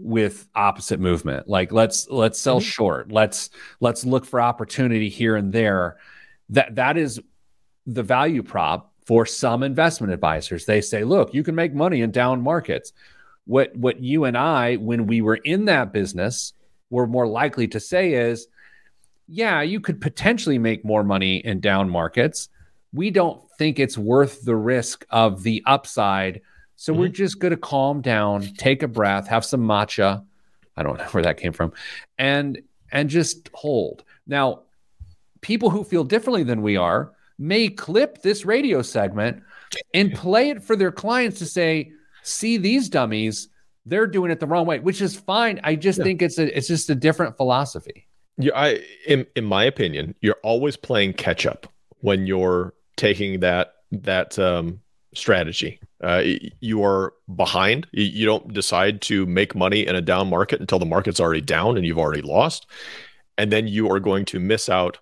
with opposite movement. Like let's let's sell mm-hmm. short. Let's let's look for opportunity here and there. That that is the value prop for some investment advisors. They say, look, you can make money in down markets. What what you and I, when we were in that business, were more likely to say is, yeah, you could potentially make more money in down markets. We don't think it's worth the risk of the upside. So mm-hmm. we're just going to calm down, take a breath, have some matcha. I don't know [laughs] where that came from. And and just hold. Now, people who feel differently than we are may clip this radio segment and [laughs] play it for their clients to say, see these dummies, they're doing it the wrong way, which is fine. I just yeah. think it's a it's just a different philosophy. Yeah, I in in my opinion, you're always playing catch up when you're taking that that um strategy. Uh, you are behind. You don't decide to make money in a down market until the market's already down and you've already lost. And then you are going to miss out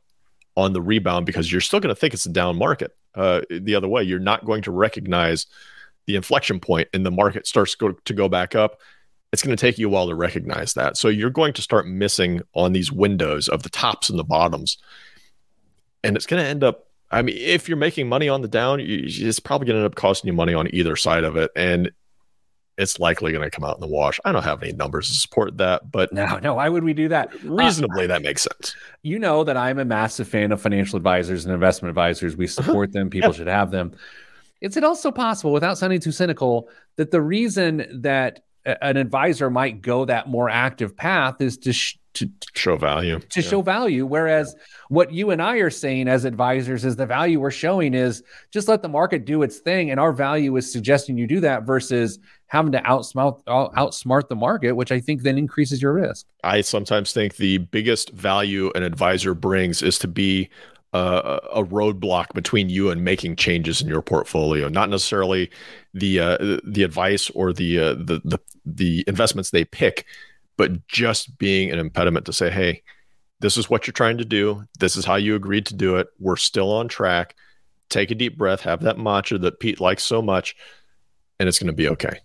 on the rebound because you're still going to think it's a down market. Uh, the other way, you're not going to recognize the inflection point and the market starts go, to go back up. It's going to take you a while to recognize that. So you're going to start missing on these windows of the tops and the bottoms. And it's going to end up, I mean, if you're making money on the down, it's probably going to end up costing you money on either side of it. And it's likely going to come out in the wash. I don't have any numbers to support that, but no, no. Why would we do that? Reasonably, uh, that makes sense. You know that I'm a massive fan of financial advisors and investment advisors. We uh-huh. support them. People yeah. should have them. Is it also possible, without sounding too cynical, that the reason that an advisor might go that more active path is to sh- to, show value to yeah. show value whereas what you and i are saying as advisors is the value we're showing is just let the market do its thing and our value is suggesting you do that versus having to outsmart outsmart the market which i think then increases your risk i sometimes think the biggest value an advisor brings is to be a, a roadblock between you and making changes in your portfolio. Not necessarily the uh, the advice or the, uh, the the the investments they pick, but just being an impediment to say, "Hey, this is what you're trying to do. This is how you agreed to do it. We're still on track. Take a deep breath. Have that matcha that Pete likes so much, and it's going to be okay."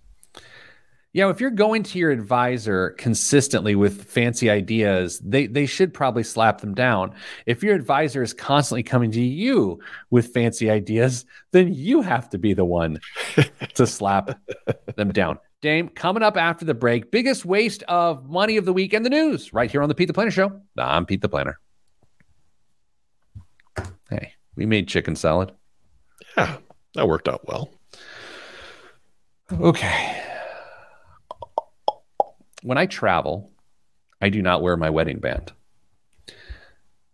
Yeah, if you're going to your advisor consistently with fancy ideas, they they should probably slap them down. If your advisor is constantly coming to you with fancy ideas, then you have to be the one [laughs] to slap them down. Dame, coming up after the break, biggest waste of money of the week and the news right here on the Pete the Planner Show. I'm Pete the Planner. Hey, we made chicken salad. Yeah, that worked out well. Okay when I travel, I do not wear my wedding band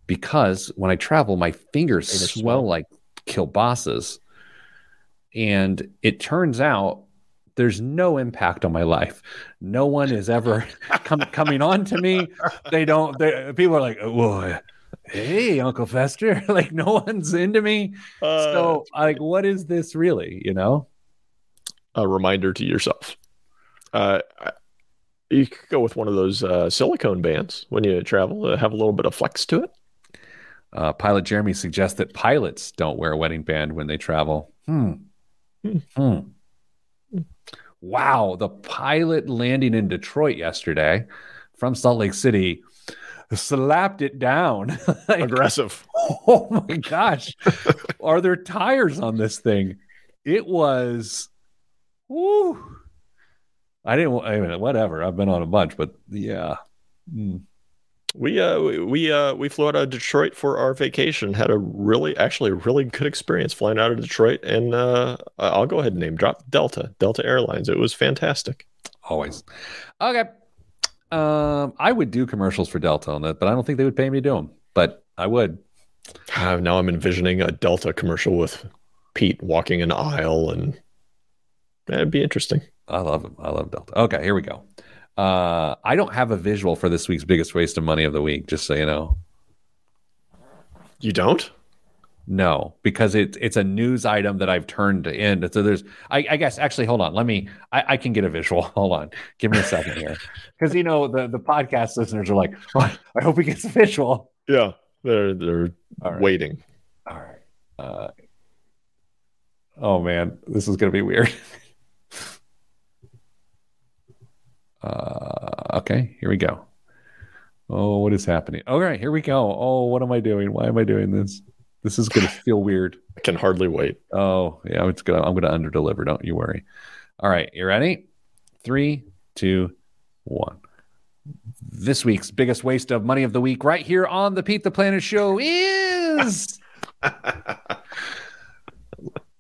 because when I travel, my fingers swell like kielbasa's. And it turns out there's no impact on my life. No one is ever com- coming on to me. They don't, they, people are like, whoa, hey, Uncle Fester. [laughs] like, no one's into me. Uh, so, like, what is this really, you know? A reminder to yourself. Uh, you could go with one of those uh, silicone bands when you travel, uh, have a little bit of flex to it. Uh, Pilot Jeremy suggests that pilots don't wear a wedding band when they travel. Hmm. Hmm. Wow. The pilot landing in Detroit yesterday from Salt Lake City slapped it down. [laughs] like, Aggressive. [laughs] Oh my gosh. Are there tires on this thing? It was. Woo I didn't. I mean, whatever. I've been on a bunch, but yeah. Mm. We uh we uh we flew out of Detroit for our vacation. Had a really actually really good experience flying out of Detroit, and uh I'll go ahead and name drop Delta Delta Airlines. It was fantastic. Always. Okay. Um, I would do commercials for Delta on that, but I don't think they would pay me to do them. But I would. Uh, [sighs] now I'm envisioning a Delta commercial with Pete walking an aisle, and that'd be interesting. I love him. I love Delta. Okay, here we go. Uh, I don't have a visual for this week's biggest waste of money of the week. Just so you know. You don't? No, because it's it's a news item that I've turned in. So there's, I, I guess, actually, hold on. Let me. I, I, can get a visual. [laughs] Hold on. Give me a second here, [laughs] because you know the the podcast listeners are like, oh, I hope he gets a visual. Yeah, they're they're right. waiting. All right. Uh, oh man, this is gonna be weird. [laughs] Uh, okay, here we go. Oh, what is happening? All right, here we go. Oh, what am I doing? Why am I doing this? This is gonna [laughs] feel weird. I can hardly wait. Oh, yeah, it's gonna. I'm gonna under deliver. Don't you worry. All right, you ready? Three, two, one. This week's biggest waste of money of the week, right here on the Pete the Planner Show, is [laughs]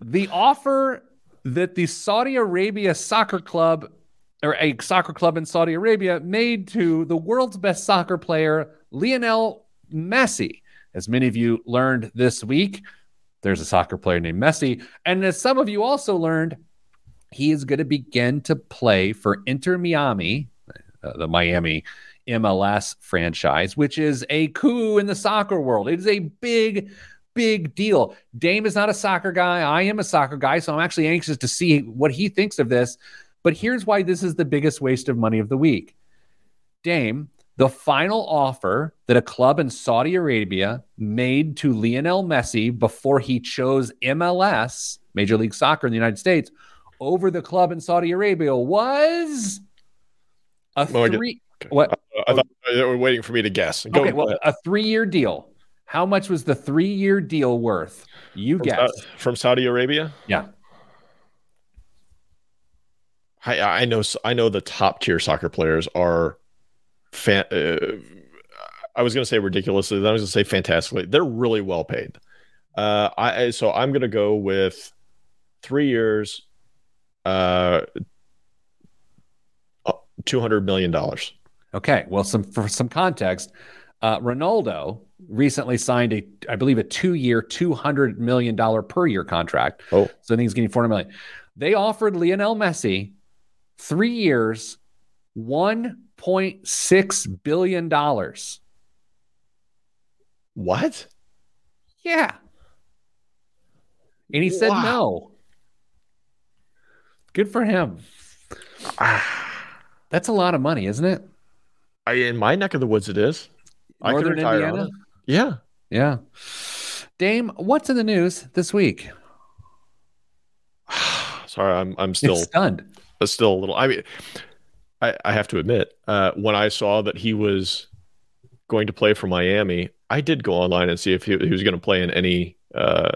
the offer that the Saudi Arabia Soccer Club or a soccer club in Saudi Arabia made to the world's best soccer player, Lionel Messi. As many of you learned this week, there's a soccer player named Messi. And as some of you also learned, he is going to begin to play for Inter Miami, uh, the Miami MLS franchise, which is a coup in the soccer world. It is a big, big deal. Dame is not a soccer guy. I am a soccer guy. So I'm actually anxious to see what he thinks of this. But here's why this is the biggest waste of money of the week. Dame, the final offer that a club in Saudi Arabia made to Lionel Messi before he chose MLS, Major League Soccer in the United States, over the club in Saudi Arabia was a three. What? I, thought they were waiting for me to guess. Go okay, well, a three-year deal. How much was the three-year deal worth? You from guess. from Saudi Arabia? Yeah. I, I know I know the top tier soccer players are fan. Uh, I was going to say ridiculously. Then I was going to say fantastically. They're really well paid. Uh, I so I'm going to go with three years, uh, two hundred million dollars. Okay, well, some for some context, uh, Ronaldo recently signed a, I believe, a two-year, two hundred million dollar per year contract. Oh, so I think he's getting four hundred million. They offered Lionel Messi three years, one point six billion dollars. What? Yeah. And he said Wow. no. Good for him. [sighs] That's a lot of money, isn't it? I, in my neck of the woods, it is. I could Northern Indiana? it. Yeah. Yeah. Dame, what's in the news this week? [sighs] Sorry, I'm I'm still It's stunned. Still a little. I mean, I, I have to admit, uh, when I saw that he was going to play for Miami, I did go online and see if he, he was going to play in any uh,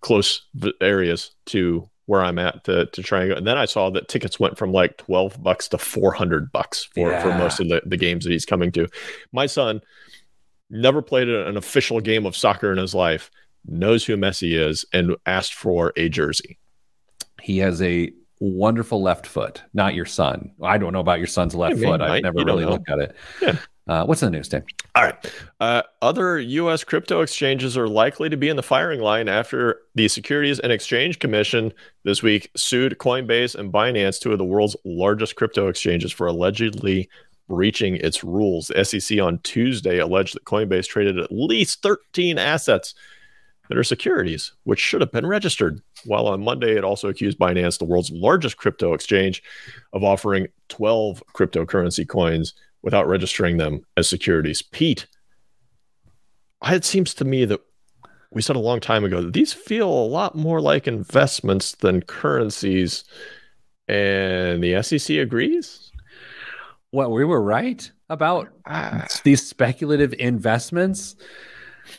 close v- areas to where I'm at to to try and go. And then I saw that tickets went from like twelve bucks to four hundred bucks for for most of the, the games that he's coming to. My son never played an official game of soccer in his life, knows who Messi is, and asked for a jersey. He has a wonderful left foot, not your son. I don't know about your son's left foot. I've never really know. looked at it. Yeah. Uh, what's in the news, Dame? All right. Uh, other U.S. crypto exchanges are likely to be in the firing line after the Securities and Exchange Commission this week sued Coinbase and Binance, two of the world's largest crypto exchanges, for allegedly breaching its rules. The SEC on Tuesday alleged that Coinbase traded at least 13 assets that are securities, which should have been registered. While on Monday, it also accused Binance, the world's largest crypto exchange, of offering 12 cryptocurrency coins without registering them as securities. Pete, it seems to me that we said a long time ago that these feel a lot more like investments than currencies, and the SEC agrees. Well, we were right about Ah, these speculative investments.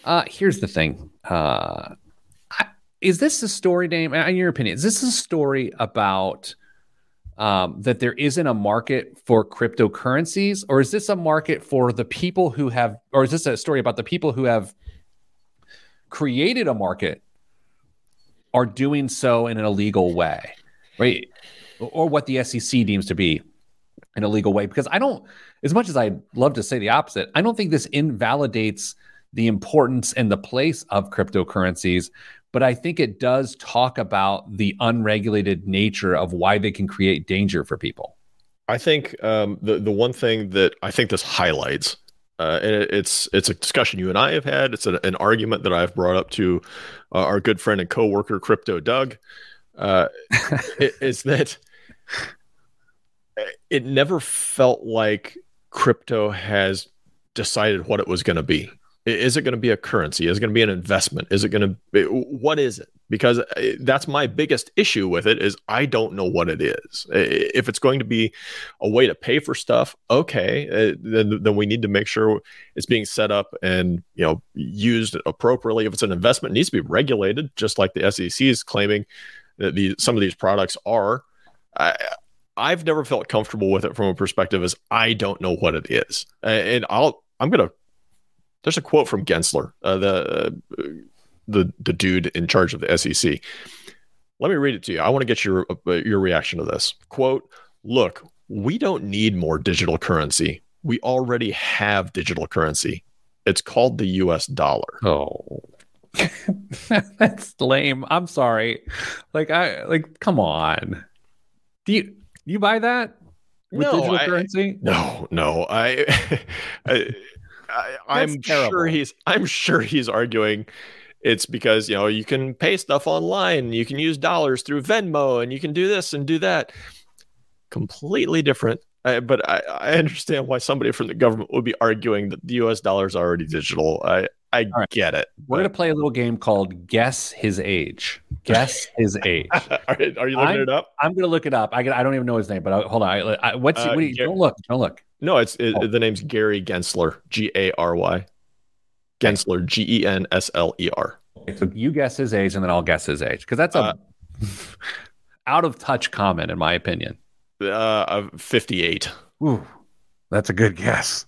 Uh, here's the thing. Uh, I- is this a story, Dame? In your opinion, is this a story about um, that there isn't a market for cryptocurrencies, or is this a market for the people who have, or is this a story about the people who have created a market are doing so in an illegal way, right? Or what the SEC deems to be an illegal way? Because I don't, as much as I'd love to say the opposite, I don't think this invalidates the importance and the place of cryptocurrencies, but I think it does talk about the unregulated nature of why they can create danger for people. I think um, the the one thing that I think this highlights, uh, and it, it's it's a discussion you and I have had. It's a, an argument that I've brought up to uh, our good friend and coworker Crypto Doug. Uh, [laughs] is that it never felt like crypto has decided what it was going to be. Is it going to be a currency? Is it going to be an investment? Is it going to be, what is it? Because uh, that's my biggest issue with it is I don't know what it is. If it's going to be a way to pay for stuff, okay, uh, then then we need to make sure it's being set up and you know used appropriately. If it's an investment, it needs to be regulated, just like the SEC is claiming that these some of these products are. I, I've never felt comfortable with it from a perspective as I don't know what it is, and I'll I'm gonna. There's a quote from Gensler, uh, the uh, the the dude in charge of the SEC. Let me read it to you. I want to get your uh, your reaction to this quote. Look, we don't need more digital currency. We already have digital currency. It's called the U.S. dollar. Oh. [laughs] That's lame. I'm sorry. Like I like come on. Do you do you buy that? With No, digital I- currency? No, no. I, [laughs] I, I I'm sure he's. I'm sure he's arguing. It's because you know you can pay stuff online. You can use dollars through Venmo, and you can do this and do that. Completely different. I, but I, I understand why somebody from the government would be arguing that the U.S. dollar is already digital. I I right. get it. We're gonna play a little game called Guess His Age. Guess His [laughs] age. are, are you looking I'm- it up? I'm gonna look it up. I I don't even know his name, but I, hold on. I, I, what's Uh, what do you, Gar- don't look. Don't look. No, it's it, Oh. the name's Gary Gensler. G A R Y. Gensler. G E N S L E R. So you guess his age, and then I'll guess his age because that's a Uh, [laughs] out of touch comment, in my opinion. Uh, 58. Ooh, that's a good guess.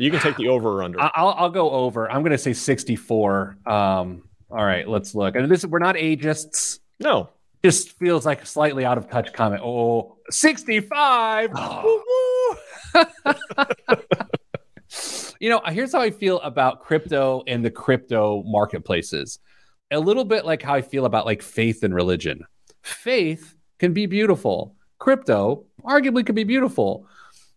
You can take the over or under. I'll I'll go over. I'm gonna say 64. Um, All right, let's look. And this we're not ageists. No. Just feels like a slightly out of touch comment. Oh, 65. [laughs] you know, here's how I feel about crypto and the crypto marketplaces. A little bit like how I feel about like faith and religion. Faith can be beautiful. Crypto arguably could be beautiful.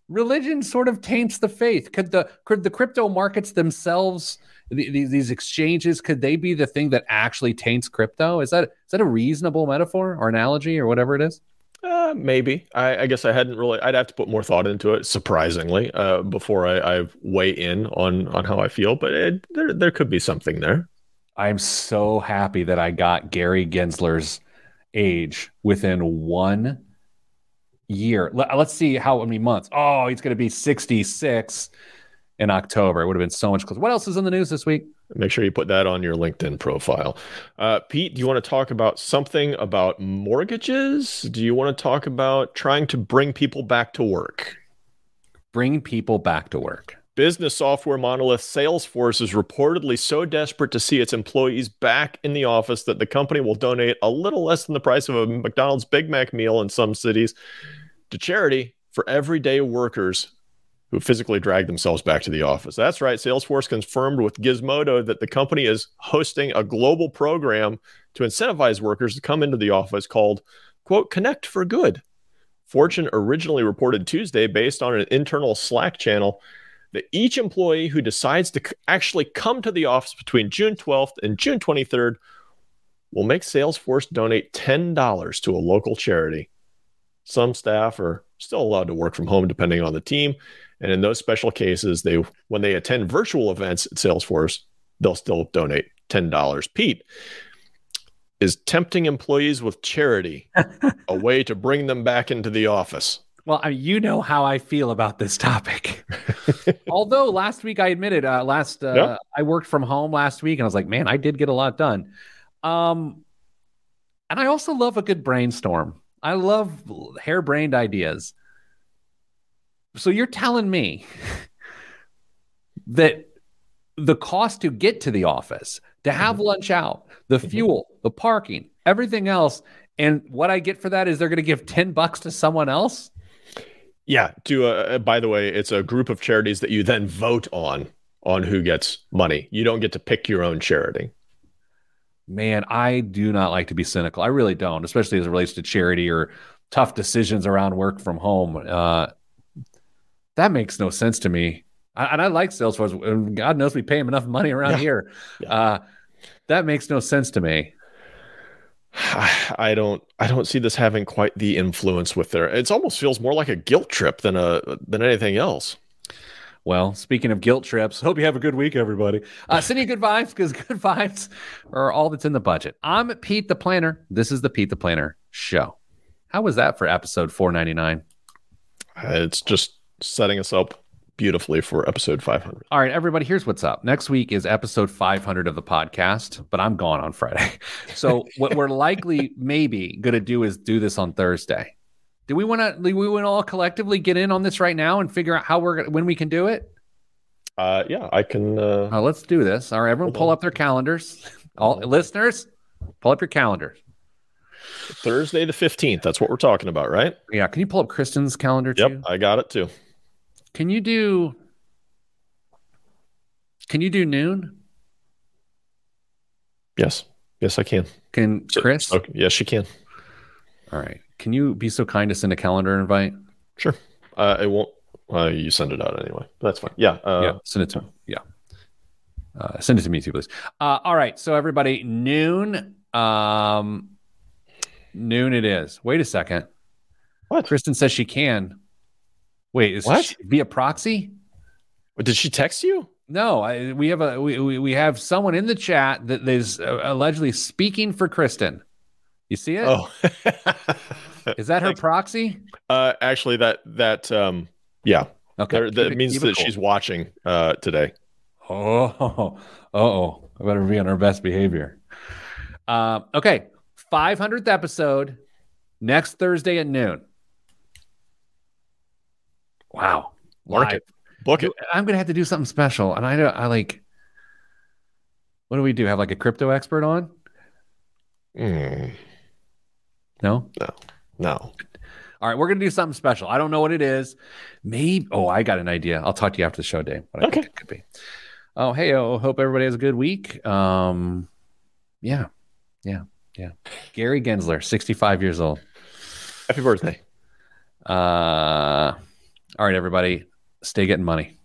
Religion sort of taints the faith. Could the could the crypto markets themselves the, these exchanges could they be the thing that actually taints crypto? Is that is that a reasonable metaphor or analogy or whatever it is? Uh, maybe. I, I, guess I hadn't really. I'd have to put more thought into it. Surprisingly, uh, before I, I, weigh in on on how I feel, but it, there there could be something there. I'm so happy that I got Gary Gensler's age within one year. Let, us see how many months. Oh, he's going to be 66 in October. It would have been so much closer. What else is in the news this week? Make sure you put that on your LinkedIn profile. Uh, Pete, do you want to talk about something about mortgages? Do you want to talk about trying to bring people back to work? Bring people back to work. Business software monolith Salesforce is reportedly so desperate to see its employees back in the office that the company will donate a little less than the price of a McDonald's Big Mac meal in some cities to charity for everyday workers who physically drag themselves back to the office. That's right. Salesforce confirmed with Gizmodo that the company is hosting a global program to incentivize workers to come into the office called, quote, Connect for Good. Fortune originally reported Tuesday, based on an internal Slack channel, that each employee who decides to actually come to the office between June 12th and June 23rd will make Salesforce donate $10 to a local charity. Some staff are still allowed to work from home depending on the team, and in those special cases, they when they attend virtual events at Salesforce, they'll still donate $10. Pete, is tempting employees with charity [laughs] a way to bring them back into the office? Well, I you know how I feel about this topic. [laughs] [laughs] Although last week I admitted, uh, last uh. I worked from home last week, and I was like, man, I did get a lot done. Um, and I also love a good brainstorm. I love harebrained ideas. So you're telling me [laughs] that the cost to get to the office, to have mm-hmm. lunch out, the mm-hmm. fuel, the parking, everything else, and what I get for that is they're going to give 10 bucks to someone else? Yeah, to uh, by the way, it's a group of charities that you then vote on on who gets money. You don't get to pick your own charity. Man, I do not like to be cynical. I really don't, especially as it relates to charity or tough decisions around work from home. Uh, that makes no sense to me. I, and I like Salesforce. God knows we pay him enough money around yeah. here. Yeah. Uh, that makes no sense to me. I don't I don't see this having quite the influence with their it almost feels more like a guilt trip than a than anything else. Well, speaking of guilt trips, hope you have a good week, everybody. Uh, sending good vibes because good vibes are all that's in the budget. I'm Pete the Planner. This is the Pete the Planner show. How was that for episode 499? Uh, it's just setting us up beautifully for episode 500. All right, everybody, here's what's up. Next week is episode 500 of the podcast, but I'm gone on Friday. [laughs] So what we're likely maybe going to do is do this on Thursday. Do we want to we want to all collectively get in on this right now and figure out how we're when we can do it? Uh yeah, I can uh, uh let's do this. All right, everyone pull up their calendars. All listeners, pull up your calendars. Thursday the 15th. That's what we're talking about, right? Yeah, can you pull up Kristen's calendar yep, too? I got it too. Can you do? Can you do noon? Yes. Yes, I can. Can Chris? Okay. Yes, she can. All right. Can you be so kind to send a calendar invite? Sure. Uh, it won't. Uh, you send it out anyway. That's fine. Yeah. Uh, yeah. Send it to me. Yeah. Uh, send it to me too, please. Uh, all right. So everybody, noon. Um, noon it is. Wait a second. What? Kristen says she can. Wait, is what? She, via proxy? Did she text you? No, I, we have a we, we have someone in the chat that is uh, allegedly speaking for Kristen. You see it? Oh, [laughs] is that her proxy? Uh, actually, that that um, yeah. Okay, there, that means that cool. she's watching uh today. Oh, [laughs] oh, I better be on our best behavior. Uh, okay, 500th episode next Thursday at noon. Wow. Mark it. Book it. I'm gonna have to do something special, and I don't. I like. What do we do? Have like a crypto expert on? Mm, No. no. All right, we're gonna do something special. I don't know what it is. Maybe. Oh, I got an idea. I'll talk to you after the show, Dame. What I think Okay. it could be. Oh, hey, oh, hope everybody has a good week. Um, yeah, yeah, yeah. Gary Gensler, sixty-five years old. Happy birthday. Uh, all right, everybody, stay getting money.